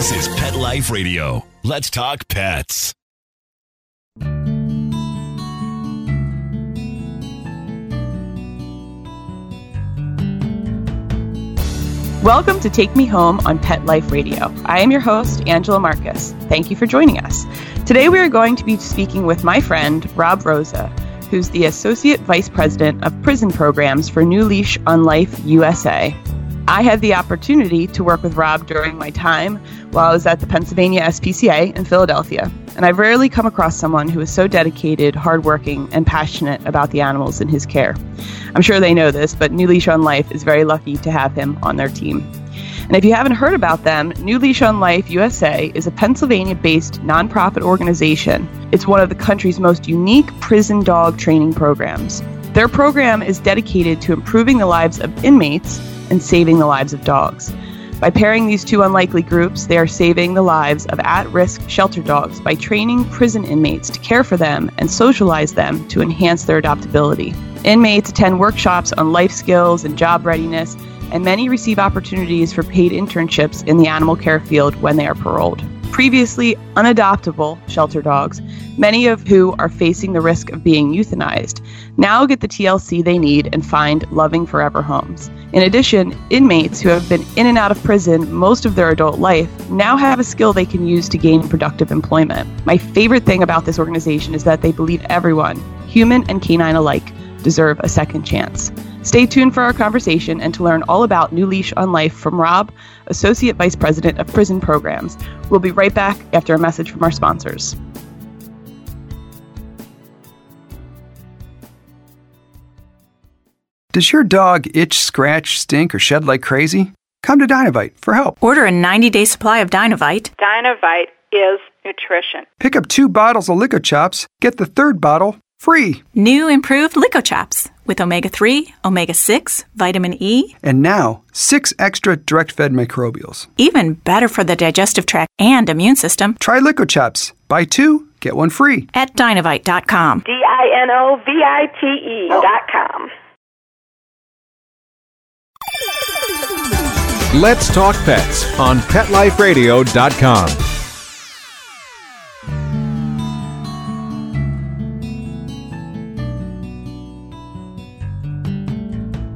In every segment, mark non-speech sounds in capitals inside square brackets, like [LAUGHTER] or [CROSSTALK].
This is Pet Life Radio. Let's talk pets. Welcome to Take Me Home on Pet Life Radio. I am your host, Angela Marcus. Thank you for joining us. Today we are going to be speaking with my friend, Rob Rosa, who's the Associate Vice President of Prison Programs for New Leash on Life USA. I had the opportunity to work with Rob during my time while I was at the Pennsylvania SPCA in Philadelphia, and I've rarely come across someone who is so dedicated, hardworking, and passionate about the animals in his care. I'm sure they know this, but New Leash on Life is very lucky to have him on their team. And if you haven't heard about them, New Leash on Life USA is a Pennsylvania based nonprofit organization. It's one of the country's most unique prison dog training programs. Their program is dedicated to improving the lives of inmates and saving the lives of dogs. By pairing these two unlikely groups, they are saving the lives of at risk shelter dogs by training prison inmates to care for them and socialize them to enhance their adaptability. Inmates attend workshops on life skills and job readiness, and many receive opportunities for paid internships in the animal care field when they are paroled. Previously unadoptable shelter dogs, many of who are facing the risk of being euthanized, now get the TLC they need and find loving forever homes. In addition, inmates who have been in and out of prison most of their adult life now have a skill they can use to gain productive employment. My favorite thing about this organization is that they believe everyone, human and canine alike, deserve a second chance. Stay tuned for our conversation and to learn all about New Leash on Life from Rob, Associate Vice President of Prison Programs. We'll be right back after a message from our sponsors. Does your dog itch, scratch, stink, or shed like crazy? Come to Dinovite for help. Order a 90 day supply of Dinovite. Dinovite is nutrition. Pick up two bottles of LickOChops, get the third bottle free. New improved LickOChops with omega 3, omega 6, vitamin E, And now, six extra direct fed microbials. even better for the digestive tract and immune system Try LickOChops. Buy two, get one free. at dinovite.com. D I N O V I T E dot com. Let's Talk Pets on PetLifeRadio.com.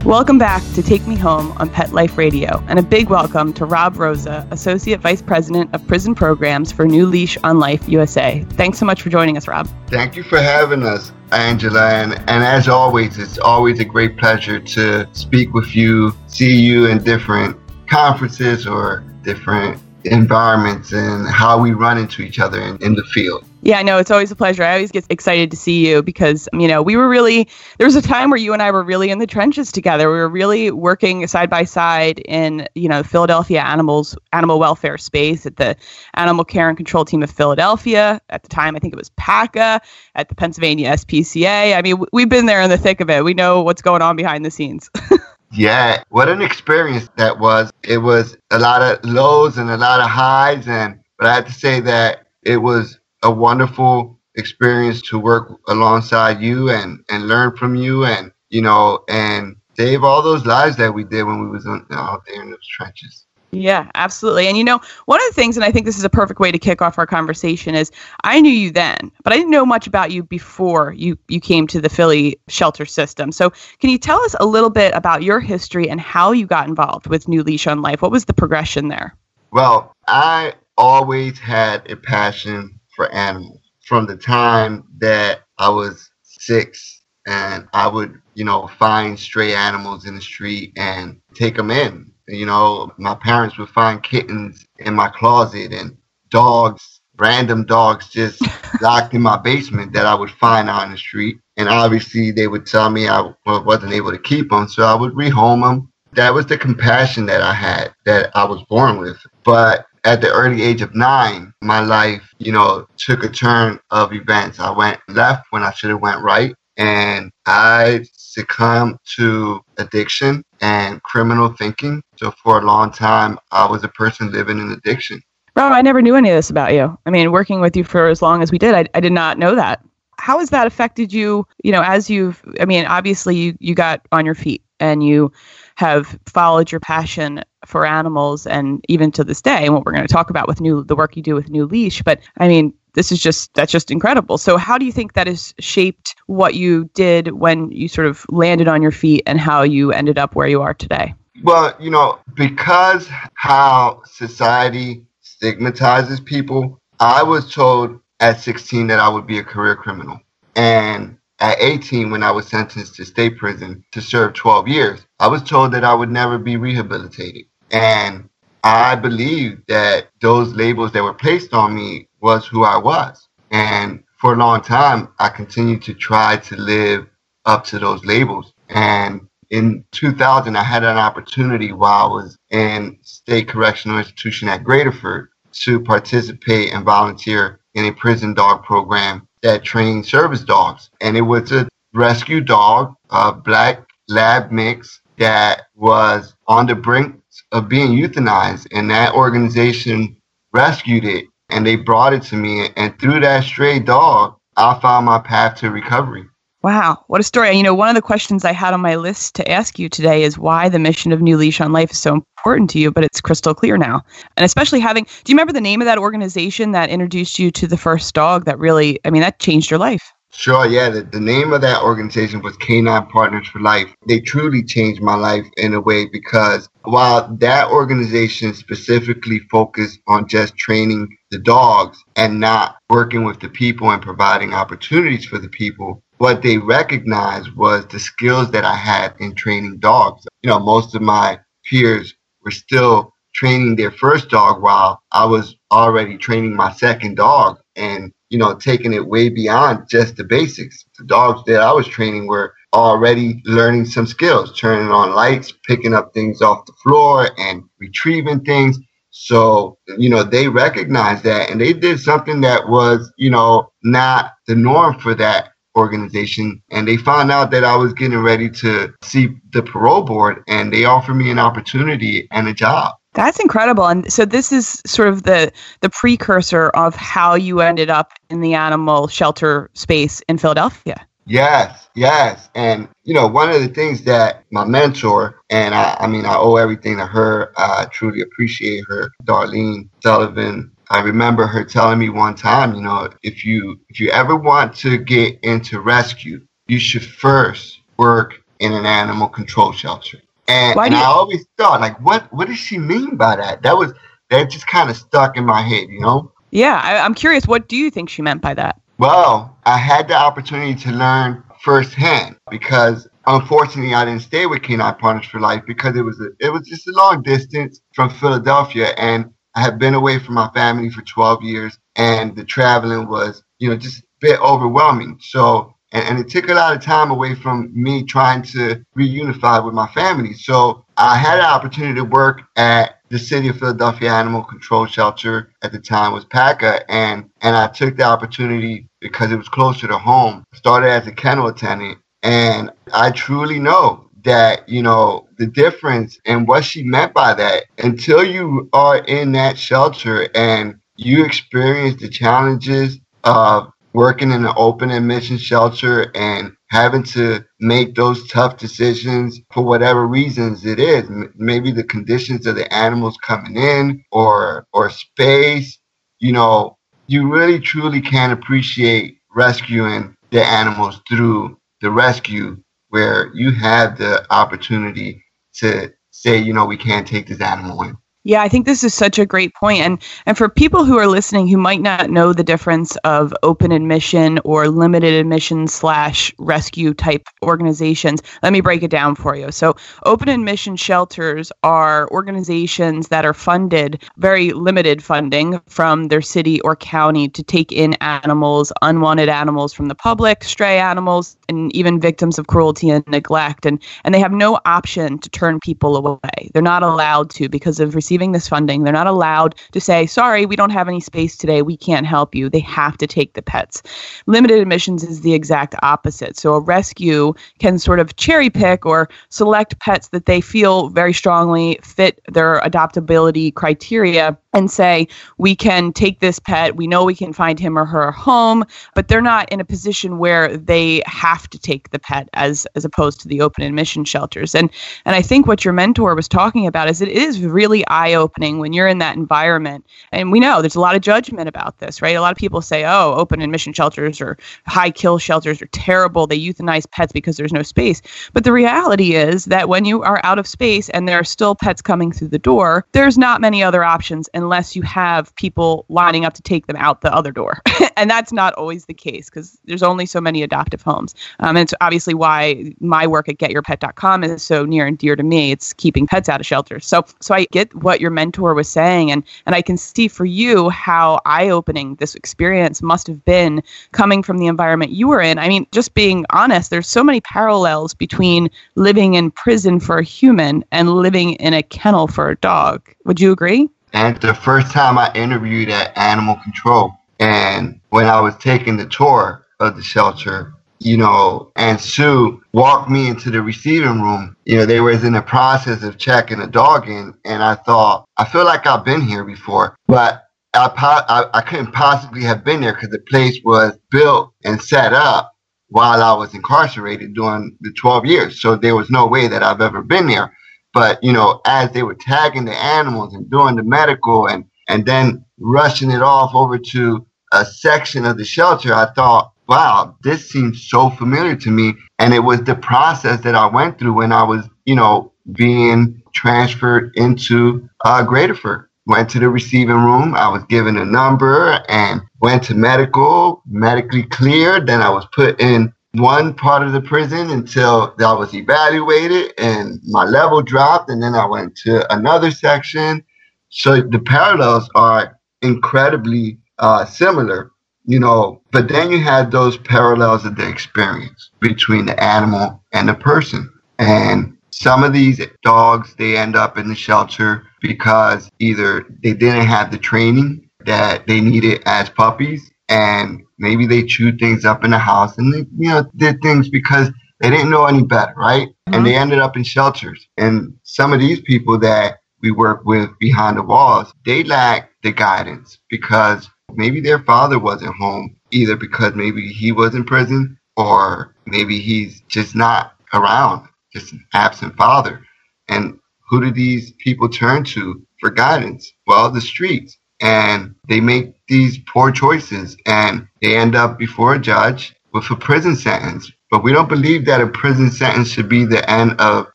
Welcome back to Take Me Home on Pet Life Radio, and a big welcome to Rob Rosa, Associate Vice President of Prison Programs for New Leash on Life USA. Thanks so much for joining us, Rob. Thank you for having us, Angela. And, and as always, it's always a great pleasure to speak with you, see you in different conferences or different environments and how we run into each other in, in the field. Yeah, I know it's always a pleasure. I always get excited to see you because, um, you know, we were really, there was a time where you and I were really in the trenches together. We were really working side by side in, you know, Philadelphia animals, animal welfare space at the Animal Care and Control Team of Philadelphia. At the time, I think it was PACCA at the Pennsylvania SPCA. I mean, we've been there in the thick of it. We know what's going on behind the scenes. [LAUGHS] Yeah, what an experience that was. It was a lot of lows and a lot of highs and but I have to say that it was a wonderful experience to work alongside you and and learn from you and you know and save all those lives that we did when we was on, out there in those trenches. Yeah, absolutely. And you know, one of the things, and I think this is a perfect way to kick off our conversation, is I knew you then, but I didn't know much about you before you you came to the Philly shelter system. So, can you tell us a little bit about your history and how you got involved with New Leash on Life? What was the progression there? Well, I always had a passion for animals from the time that I was six, and I would, you know, find stray animals in the street and take them in. You know, my parents would find kittens in my closet and dogs, random dogs just [LAUGHS] locked in my basement that I would find out in the street. And obviously, they would tell me I wasn't able to keep them, so I would rehome them. That was the compassion that I had that I was born with. But at the early age of nine, my life, you know, took a turn of events. I went left when I should have went right, and I succumbed to addiction and criminal thinking. So for a long time, I was a person living in addiction. Rob, I never knew any of this about you. I mean, working with you for as long as we did, I, I did not know that. How has that affected you, you know, as you've, I mean, obviously you, you got on your feet and you have followed your passion for animals and even to this day and what we're going to talk about with new the work you do with new leash but i mean this is just that's just incredible. So how do you think that has shaped what you did when you sort of landed on your feet and how you ended up where you are today? Well you know because how society stigmatizes people i was told at 16 that i would be a career criminal. And at 18, when I was sentenced to state prison to serve 12 years, I was told that I would never be rehabilitated. And I believed that those labels that were placed on me was who I was. And for a long time, I continued to try to live up to those labels. And in 2000, I had an opportunity while I was in state correctional institution at Graterford to participate and volunteer in a prison dog program that trained service dogs. And it was a rescue dog, a black lab mix that was on the brink of being euthanized. And that organization rescued it and they brought it to me. And through that stray dog, I found my path to recovery. Wow, what a story. You know, one of the questions I had on my list to ask you today is why the mission of New Leash on Life is so important to you, but it's crystal clear now. And especially having, do you remember the name of that organization that introduced you to the first dog that really, I mean, that changed your life? Sure, yeah. The, the name of that organization was Canine Partners for Life. They truly changed my life in a way because while that organization specifically focused on just training the dogs and not working with the people and providing opportunities for the people, what they recognized was the skills that I had in training dogs. You know, most of my peers were still training their first dog while I was already training my second dog and, you know, taking it way beyond just the basics. The dogs that I was training were already learning some skills, turning on lights, picking up things off the floor and retrieving things. So, you know, they recognized that and they did something that was, you know, not the norm for that organization and they found out that I was getting ready to see the parole board and they offered me an opportunity and a job. That's incredible. And so this is sort of the the precursor of how you ended up in the animal shelter space in Philadelphia. Yes, yes. And, you know, one of the things that my mentor, and I, I mean, I owe everything to her. I truly appreciate her, Darlene Sullivan. I remember her telling me one time, you know, if you if you ever want to get into rescue, you should first work in an animal control shelter. And, and you- I always thought, like, what what does she mean by that? That was that just kind of stuck in my head, you know? Yeah, I, I'm curious. What do you think she meant by that? Well, I had the opportunity to learn firsthand because unfortunately I didn't stay with Canine Partners for Life because it was a, it was just a long distance from Philadelphia and I had been away from my family for 12 years and the traveling was, you know, just a bit overwhelming. So, and, and it took a lot of time away from me trying to reunify with my family. So I had an opportunity to work at the City of Philadelphia Animal Control Shelter at the time was PACCA, and and I took the opportunity because it was closer to home. Started as a kennel attendant, and I truly know that you know the difference and what she meant by that. Until you are in that shelter and you experience the challenges of working in an open admission shelter and having to make those tough decisions for whatever reasons it is maybe the conditions of the animals coming in or or space you know you really truly can appreciate rescuing the animals through the rescue where you have the opportunity to say, you know, we can't take this animal in. Yeah, I think this is such a great point. And and for people who are listening who might not know the difference of open admission or limited admission slash rescue type organizations, let me break it down for you. So open admission shelters are organizations that are funded, very limited funding from their city or county to take in animals, unwanted animals from the public, stray animals, and even victims of cruelty and neglect. And and they have no option to turn people away. They're not allowed to because of receiving receiving this funding. They're not allowed to say, sorry, we don't have any space today. We can't help you. They have to take the pets. Limited admissions is the exact opposite. So a rescue can sort of cherry pick or select pets that they feel very strongly fit their adoptability criteria and say, we can take this pet, we know we can find him or her a home, but they're not in a position where they have to take the pet as as opposed to the open admission shelters. And and I think what your mentor was talking about is it is really eye-opening when you're in that environment. And we know there's a lot of judgment about this, right? A lot of people say, oh, open admission shelters or high kill shelters are terrible. They euthanize pets because there's no space. But the reality is that when you are out of space and there are still pets coming through the door, there's not many other options unless you have people lining up to take them out the other door. [LAUGHS] and that's not always the case because there's only so many adoptive homes. Um, and it's obviously why my work at getyourpet.com is so near and dear to me. It's keeping pets out of shelters. So so I get what your mentor was saying and and I can see for you how eye-opening this experience must have been coming from the environment you were in. I mean, just being honest, there's so many parallels between living in prison for a human and living in a kennel for a dog. Would you agree? And the first time I interviewed at Animal Control, and when I was taking the tour of the shelter, you know, and Sue walked me into the receiving room. You know, they was in the process of checking a dog in, and I thought, I feel like I've been here before, but I, I, I couldn't possibly have been there because the place was built and set up while I was incarcerated during the 12 years. So there was no way that I've ever been there. But you know, as they were tagging the animals and doing the medical and and then rushing it off over to a section of the shelter, I thought, wow, this seems so familiar to me. And it was the process that I went through when I was, you know, being transferred into uh, Graterford. Went to the receiving room. I was given a number and went to medical, medically cleared. Then I was put in one part of the prison until I was evaluated and my level dropped, and then I went to another section. So the parallels are incredibly uh, similar, you know. But then you had those parallels of the experience between the animal and the person, and some of these dogs they end up in the shelter because either they didn't have the training that they needed as puppies and maybe they chewed things up in the house and they, you know, did things because they didn't know any better, right? Mm-hmm. And they ended up in shelters. And some of these people that we work with behind the walls, they lack the guidance because maybe their father wasn't home, either because maybe he was in prison or maybe he's just not around, just an absent father. And who do these people turn to for guidance? Well, the streets and they make these poor choices and they end up before a judge with a prison sentence. But we don't believe that a prison sentence should be the end of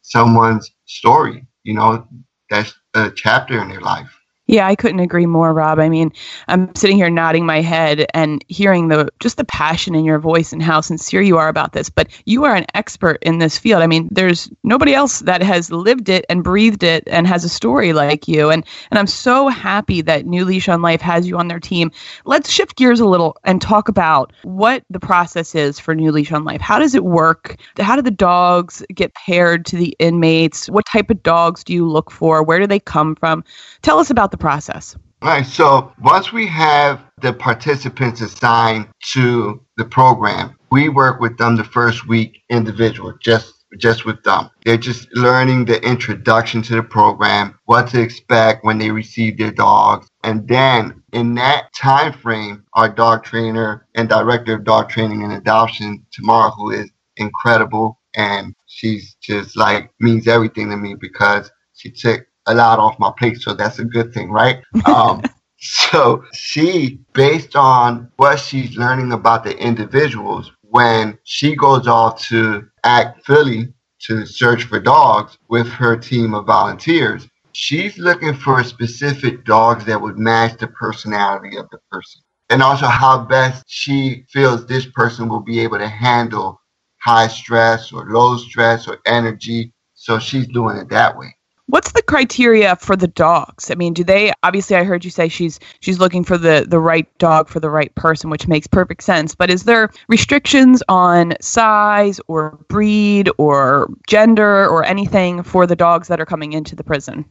someone's story. You know, that's a chapter in their life. Yeah, I couldn't agree more, Rob. I mean, I'm sitting here nodding my head and hearing the just the passion in your voice and how sincere you are about this. But you are an expert in this field. I mean, there's nobody else that has lived it and breathed it and has a story like you. And and I'm so happy that New Leash on Life has you on their team. Let's shift gears a little and talk about what the process is for New Leash on Life. How does it work? How do the dogs get paired to the inmates? What type of dogs do you look for? Where do they come from? Tell us about the process? All right. So once we have the participants assigned to the program, we work with them the first week individual, just just with them. They're just learning the introduction to the program, what to expect when they receive their dogs. And then in that time frame, our dog trainer and director of dog training and adoption, Tamara, who is incredible and she's just like means everything to me because she took a lot off my plate, so that's a good thing, right? Um, [LAUGHS] so she, based on what she's learning about the individuals, when she goes off to ACCT Philly to search for dogs with her team of volunteers, she's looking for specific dogs that would match the personality of the person. And also how best she feels this person will be able to handle high stress or low stress or energy. So she's doing it that way. What's the criteria for the dogs? I mean, do they obviously I heard you say she's she's looking for the the right dog for the right person, which makes perfect sense, but is there restrictions on size or breed or gender or anything for the dogs that are coming into the prison?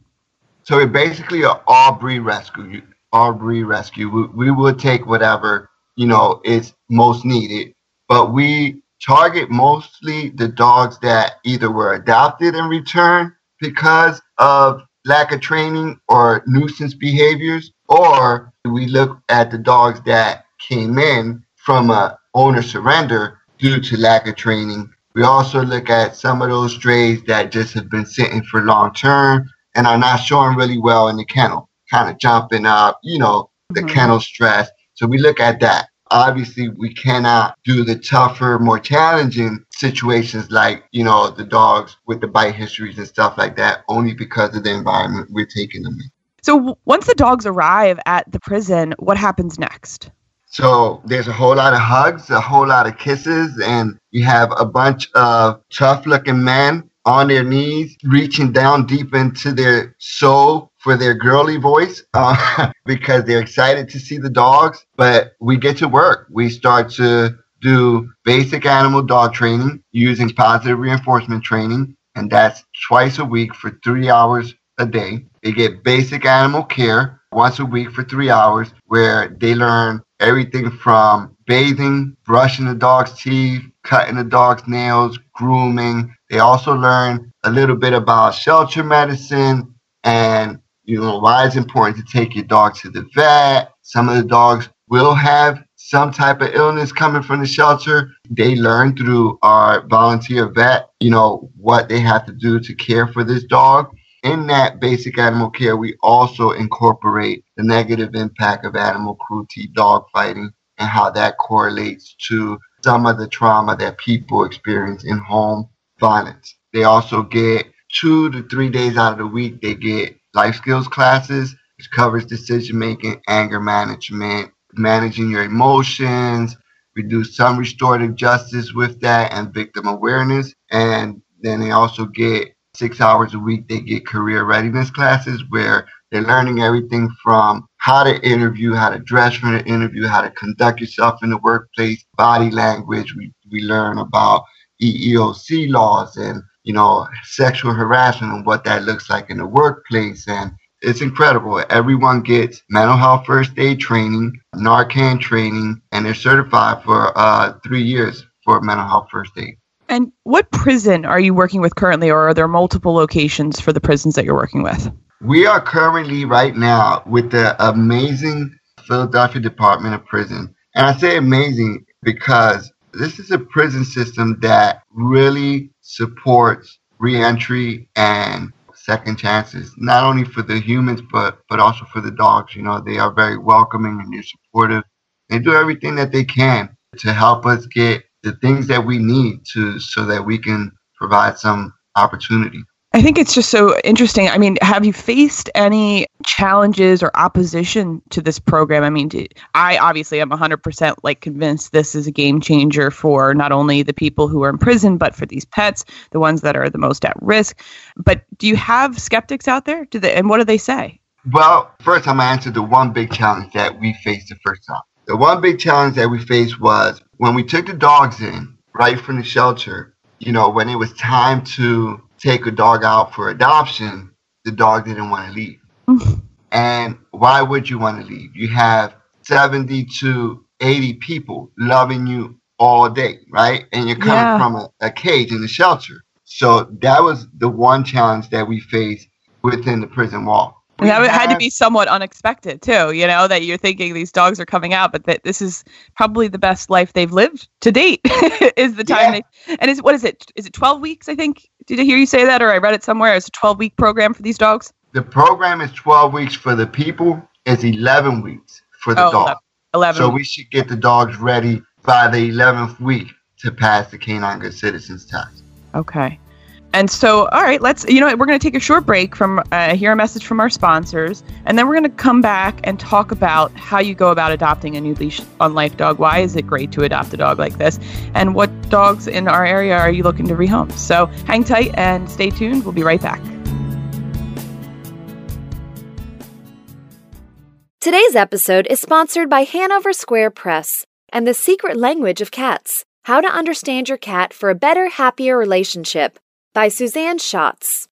So we're basically an all breed rescue. All breed rescue. We, we would take whatever you know is most needed, but we target mostly the dogs that either were adopted in return because of lack of training or nuisance behaviors, or we look at the dogs that came in from a owner surrender due to lack of training. We also look at some of those strays that just have been sitting for long term and are not showing really well in the kennel, kind of jumping up, you know, the Mhm. kennel stress. So we look at that. Obviously, we cannot do the tougher, more challenging situations like, you know, the dogs with the bite histories and stuff like that, only because of the environment we're taking them in. So once the dogs arrive at the prison, what happens next? So there's a whole lot of hugs, a whole lot of kisses, and you have a bunch of tough looking men on their knees, reaching down deep into their soul for their girly voice [LAUGHS] uh, because they're excited to see the dogs. But we get to work. We start to do basic animal dog training using positive reinforcement training, and that's twice a week for three hours a day. They get basic animal care once a week for three hours, where they learn everything from bathing, brushing the dog's teeth, cutting the dog's nails, grooming. They also learn a little bit about shelter medicine and you know why it's important to take your dog to the vet. Some of the dogs will have some type of illness coming from the shelter. They learn through our volunteer vet, you know, what they have to do to care for this dog. In that basic animal care, we also incorporate the negative impact of animal cruelty, dog fighting, and how that correlates to some of the trauma that people experience in home violence. They also get two to three days out of the week, they get life skills classes, which covers decision making, anger management, managing your emotions. We do some restorative justice with that and victim awareness. And then they also get six hours a week, they get career readiness classes where they're learning everything from how to interview, how to dress for an interview, how to conduct yourself in the workplace, body language. We, we learn about EEOC laws and, you know, sexual harassment and what that looks like in the workplace. And it's incredible. Everyone gets mental health first aid training, Narcan training, and they're certified for uh, three years for mental health first aid. And what prison are you working with currently, or are there multiple locations for the prisons that you're working with? We are currently right now with the amazing Philadelphia Department of Prison. And I say amazing because this is a prison system that really supports reentry and second chances, not only for the humans, but, but also for the dogs. You know, they are very welcoming and they're supportive. They do everything that they can to help us get the things that we need to so that we can provide some opportunity. I think it's just so interesting. I mean, have you faced any challenges or opposition to this program? I mean, I obviously am 100% like convinced this is a game changer for not only the people who are in prison, but for these pets, the ones that are the most at risk. But do you have skeptics out there? Do they, and what do they say? Well, first I'm gonna answer the one big challenge that we faced the first time. The one big challenge that we faced was when we took the dogs in right from the shelter. You know, when it was time to take a dog out for adoption, the dog didn't want to leave. Mm-hmm. and why would you want to leave? You have 70 to 80 people loving you all day, right? And you're coming Yeah. from a, a cage in the shelter. So that was the one challenge that we faced within the prison wall. That We had to be somewhat unexpected too, you know, that you're thinking these dogs are coming out, but that this is probably the best life they've lived to date [LAUGHS] is the time Yeah. they and is what is it? Is it 12 weeks, I think? Did I hear you say that or I read it somewhere? It's a 12 week program for these dogs? The program is 12 weeks for the people. It's 11 weeks for the Oh, dog. 11. So we should get the dogs ready by the 11th week to pass the Canine Good Citizens test. Okay. And so, all right, let's, you know, we're going to take a short break from, uh, hear a message from our sponsors, and then we're going to come back and talk about how you go about adopting a new leash on life dog. Why is it great to adopt a dog like this? And what dogs in our area are you looking to rehome? So hang tight and stay tuned. We'll be right back. Today's episode is sponsored by Hanover Square Press and The Secret Language of Cats How to Understand Your Cat for a Better, Happier Relationship by Susanne Schötz.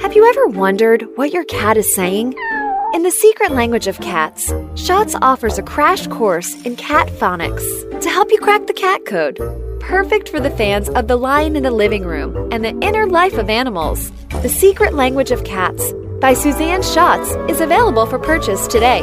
Have you ever wondered what your cat is saying? In the secret language of cats, Schötz offers a crash course in cat phonics to help you crack the cat code. Perfect for the fans of The Lion in the Living Room and the inner life of animals. The Secret Language of Cats by Susanne Schötz is available for purchase today.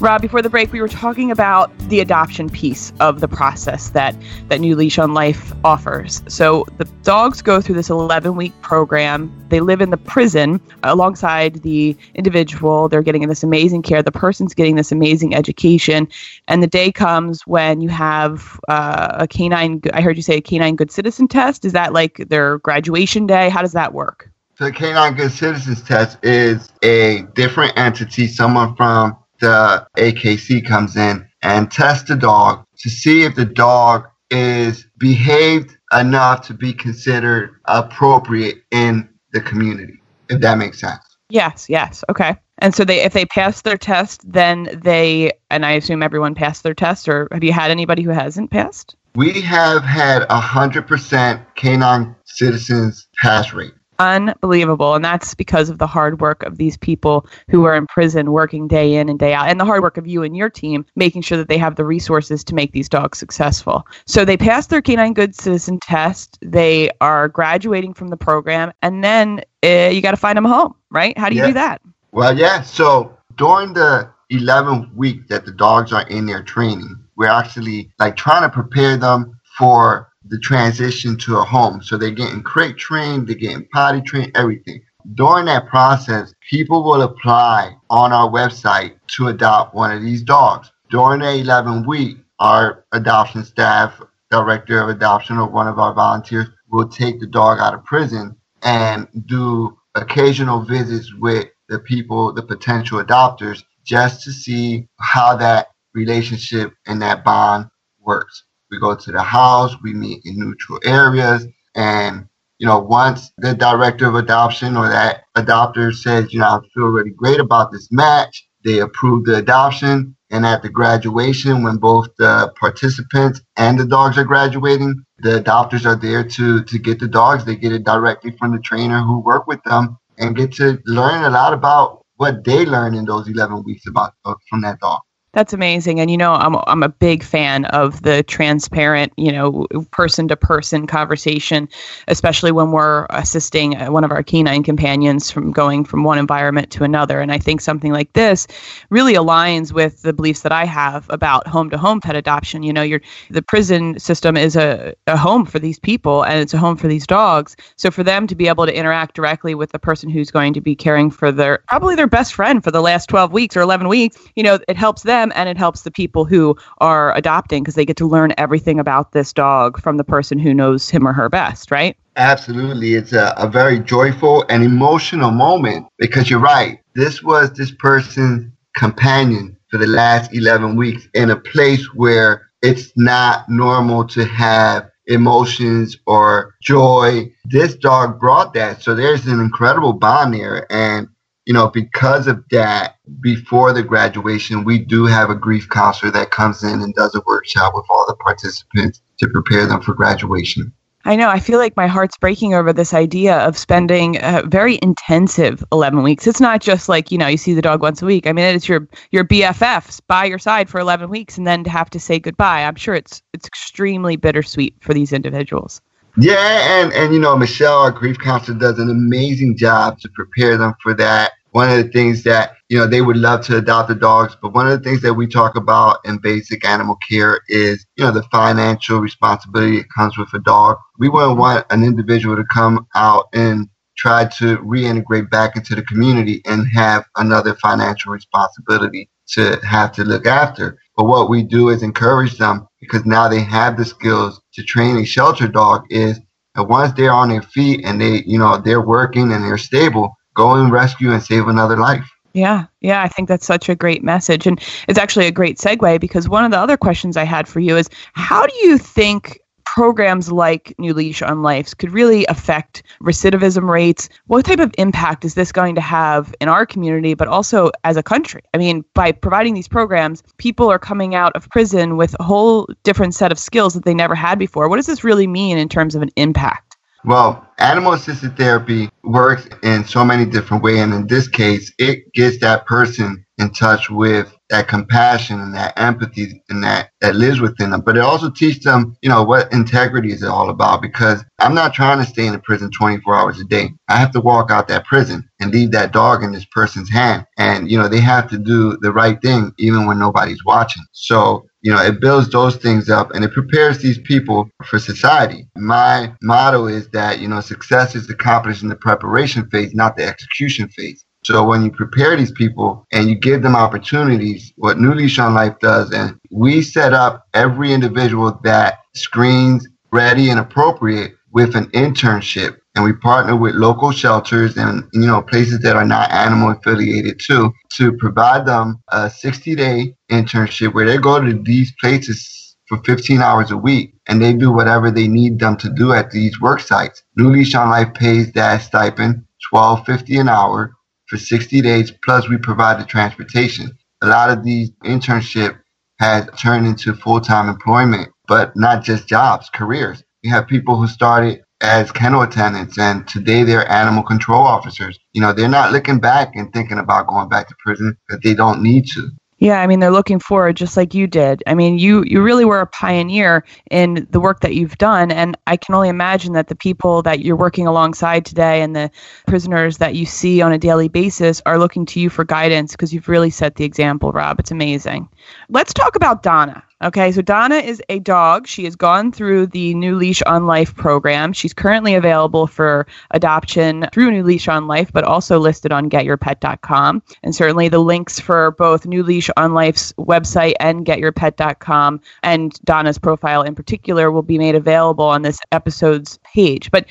Rob, before the break, we were talking about the adoption piece of the process that, that New Leash on Life offers. So the dogs go through this 11 week program. They live in the prison alongside the individual. They're getting this amazing care. The person's getting this amazing education. And the day comes when you have uh, a canine, I heard you say a canine good citizen test. Is that like their graduation day? How does that work? So the Canine Good Citizens Test is a different entity, someone from the AKC comes in and tests the dog to see if the dog is behaved enough to be considered appropriate in the community, if that makes sense. Yes, yes. Okay. And so they if they pass their test, then they and I assume everyone passed their test or have you had anybody who hasn't passed? We have had a hundred percent canine citizens pass rate. Unbelievable. And that's because of the hard work of these people who are in prison working day in and day out, and the hard work of you and your team making sure that they have the resources to make these dogs successful. So they passed their canine good citizen test. They are graduating from the program, and then uh, you got to find them a home, right? How do you Yeah. do that? Well, yeah. So during the 11th week that the dogs are in their training, we're actually like trying to prepare them for the transition to a home. So they're getting crate trained, they're getting potty trained, everything. During that process, people will apply on our website to adopt one of these dogs. During the 11 week, our adoption staff, director of adoption, or one of our volunteers will take the dog out of prison and do occasional visits with the people, the potential adopters, just to see how that relationship and that bond works. We go to the house, we meet in neutral areas, and you know, once the director of adoption or that adopter says, you know, I feel really great about this match, they approve the adoption. And at the graduation, when both the participants and the dogs are graduating, the adopters are there to to get the dogs. They get it directly from the trainer who work with them and get to learn a lot about what they learn in those 11 weeks about uh, from that dog. That's amazing. And you know, I'm I'm a big fan of the transparent, you know, person to person conversation, especially when we're assisting uh, one of our canine companions from going from one environment to another. And I think something like this really aligns with the beliefs that I have about home to home pet adoption. You know, you're the prison system is a, a home for these people and it's a home for these dogs. So for them to be able to interact directly with the person who's going to be caring for their probably their best friend for the last 12 weeks or 11 weeks, you know, it helps them and it helps the people who are adopting because they get to learn everything about this dog from the person who knows him or her best, right? Absolutely. It's a, a very joyful and emotional moment because you're right. This was this person's companion for the last 11 weeks in a place where it's not normal to have emotions or joy. This dog brought that. So there's an incredible bond there. And, you know, because of that, before the graduation, we do have a grief counselor that comes in and does a workshop with all the participants to prepare them for graduation. I know. I feel like my heart's breaking over this idea of spending a very intensive 11 weeks. It's not just like, you know, you see the dog once a week. I mean, it's your your BFFs by your side for 11 weeks and then to have to say goodbye. I'm sure it's it's extremely bittersweet for these individuals. Yeah, and and you know, Michelle, our grief counselor, does an amazing job to prepare them for that. One of the things that you know they would love to adopt the dogs, but one of the things that we talk about in basic animal care is you know the financial responsibility that comes with a dog. We wouldn't want an individual to come out and try to reintegrate back into the community and have another financial responsibility to have to look after. But what we do is encourage them because now they have the skills to train a shelter dog is that once they're on their feet and they, you know, they're working and they're stable, go and rescue and save another life. Yeah, yeah, I think that's such a great message. And it's actually a great segue because one of the other questions I had for you is how do you think programs like New Leash on Life could really affect recidivism rates. What type of impact is this going to have in our community, but also as a country? I mean, by providing these programs, people are coming out of prison with a whole different set of skills that they never had before. What does this really mean in terms of an impact? Well, animal assisted therapy works in so many different ways. And in this case, it gets that person in touch with that compassion and that empathy and that that lives within them. But it also teaches them, you know, what integrity is all about. Because I'm not trying to stay in a prison 24 hours a day. I have to walk out that prison and leave that dog in this person's hand. And you know, they have to do the right thing even when nobody's watching. So you know, it builds those things up and it prepares these people for society. My motto is that, you know, success is accomplished in the preparation phase, not the execution phase. So when you prepare these people and you give them opportunities, what New Leash on Life does, and we set up every individual that screens ready and appropriate with an internship. And we partner with local shelters and you know places that are not animal affiliated too to provide them a 60 day internship where they go to these places for 15 hours a week and they do whatever they need them to do at these work sites. New Leash on Life pays that stipend, 12.50 an hour for 60 days, plus we provide the transportation. A lot of these internship has turned into full-time employment, but not just jobs, careers. We have people who started as kennel attendants and today they're animal control officers. You know, they're not looking back and thinking about going back to prison because they don't need to. Yeah, I mean they're looking forward just like you did. I mean, you you really were a pioneer in the work that you've done and I can only imagine that the people that you're working alongside today and the prisoners that you see on a daily basis are looking to you for guidance because you've really set the example, Rob. It's amazing. Let's talk about Donna. Okay, so Donna is a dog. She has gone through the New Leash on Life program. She's currently available for adoption through New Leash on Life, but also listed on getyourpet.com. And certainly the links for both New Leash on Life's website and getyourpet.com and Donna's profile in particular will be made available on this episode's page. But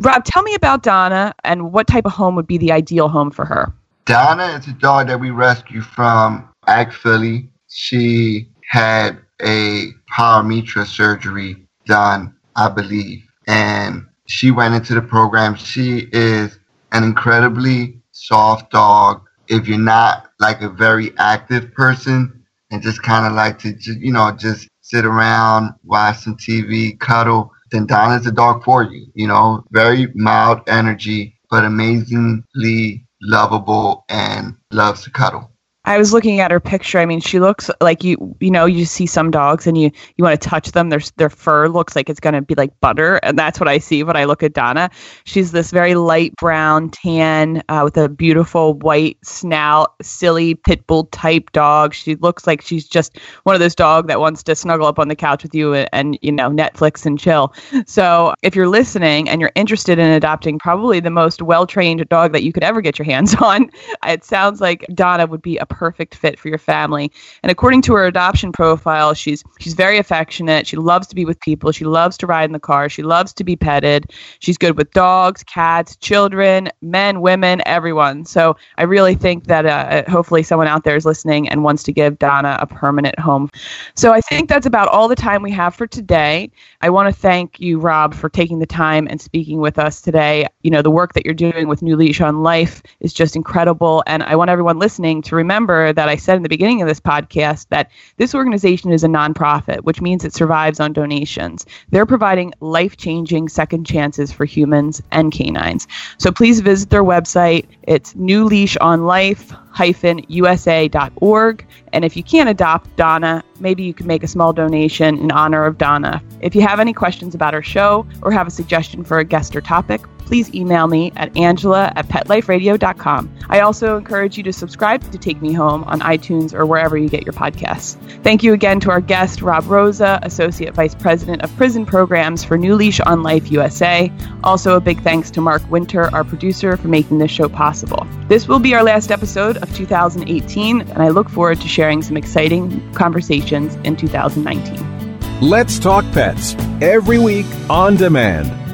Rob, tell me about Donna and what type of home would be the ideal home for her. Donna is a dog that we rescued from ACCT Philly. She had a pyometra surgery done, I believe. And she went into the program. She is an incredibly soft dog. If you're not like a very active person and just kind of like to, you know, just sit around, watch some TV, cuddle, then Donna's the dog for you. You know, very mild energy, but amazingly lovable and loves to cuddle. I was looking at her picture. I mean, she looks like you. You know, you see some dogs and you you want to touch them. Their their fur looks like it's going to be like butter, and that's what I see when I look at Donna. She's this very light brown tan uh, with a beautiful white snout, silly pit bull type dog. She looks like she's just one of those dogs that wants to snuggle up on the couch with you and, and you know Netflix and chill. So if you're listening and you're interested in adopting probably the most well trained dog that you could ever get your hands [LAUGHS] on, it sounds like Donna would be a perfect fit for your family. And according to her adoption profile, she's she's very affectionate. She loves to be with people. She loves to ride in the car. She loves to be petted. She's good with dogs, cats, children, men, women, everyone. So I really think that uh, hopefully someone out there is listening and wants to give Donna a permanent home. So I think that's about all the time we have for today. I want to thank you, Rob, for taking the time and speaking with us today. You know, the work that you're doing with New Leash on Life is just incredible. And I want everyone listening to remember remember that I said in the beginning of this podcast that this organization is a nonprofit, which means it survives on donations. They're providing life changing second chances for humans and canines. So please visit their website. It's New Leash on Life usa.org. And if you can't adopt Donna, maybe you can make a small donation in honor of Donna. If you have any questions about our show or have a suggestion for a guest or topic, please email me at angela at petliferadio.com. I also encourage you to subscribe to Take Me Home on iTunes or wherever you get your podcasts. Thank you again to our guest, Rob Rosa, Associate Vice President of Prison Programs for New Leash on Life USA. Also, a big thanks to Mark Winter, our producer, for making this show possible. This will be our last episode of 2018, and I look forward to sharing some exciting conversations in 2019. Let's Talk Pets every week on demand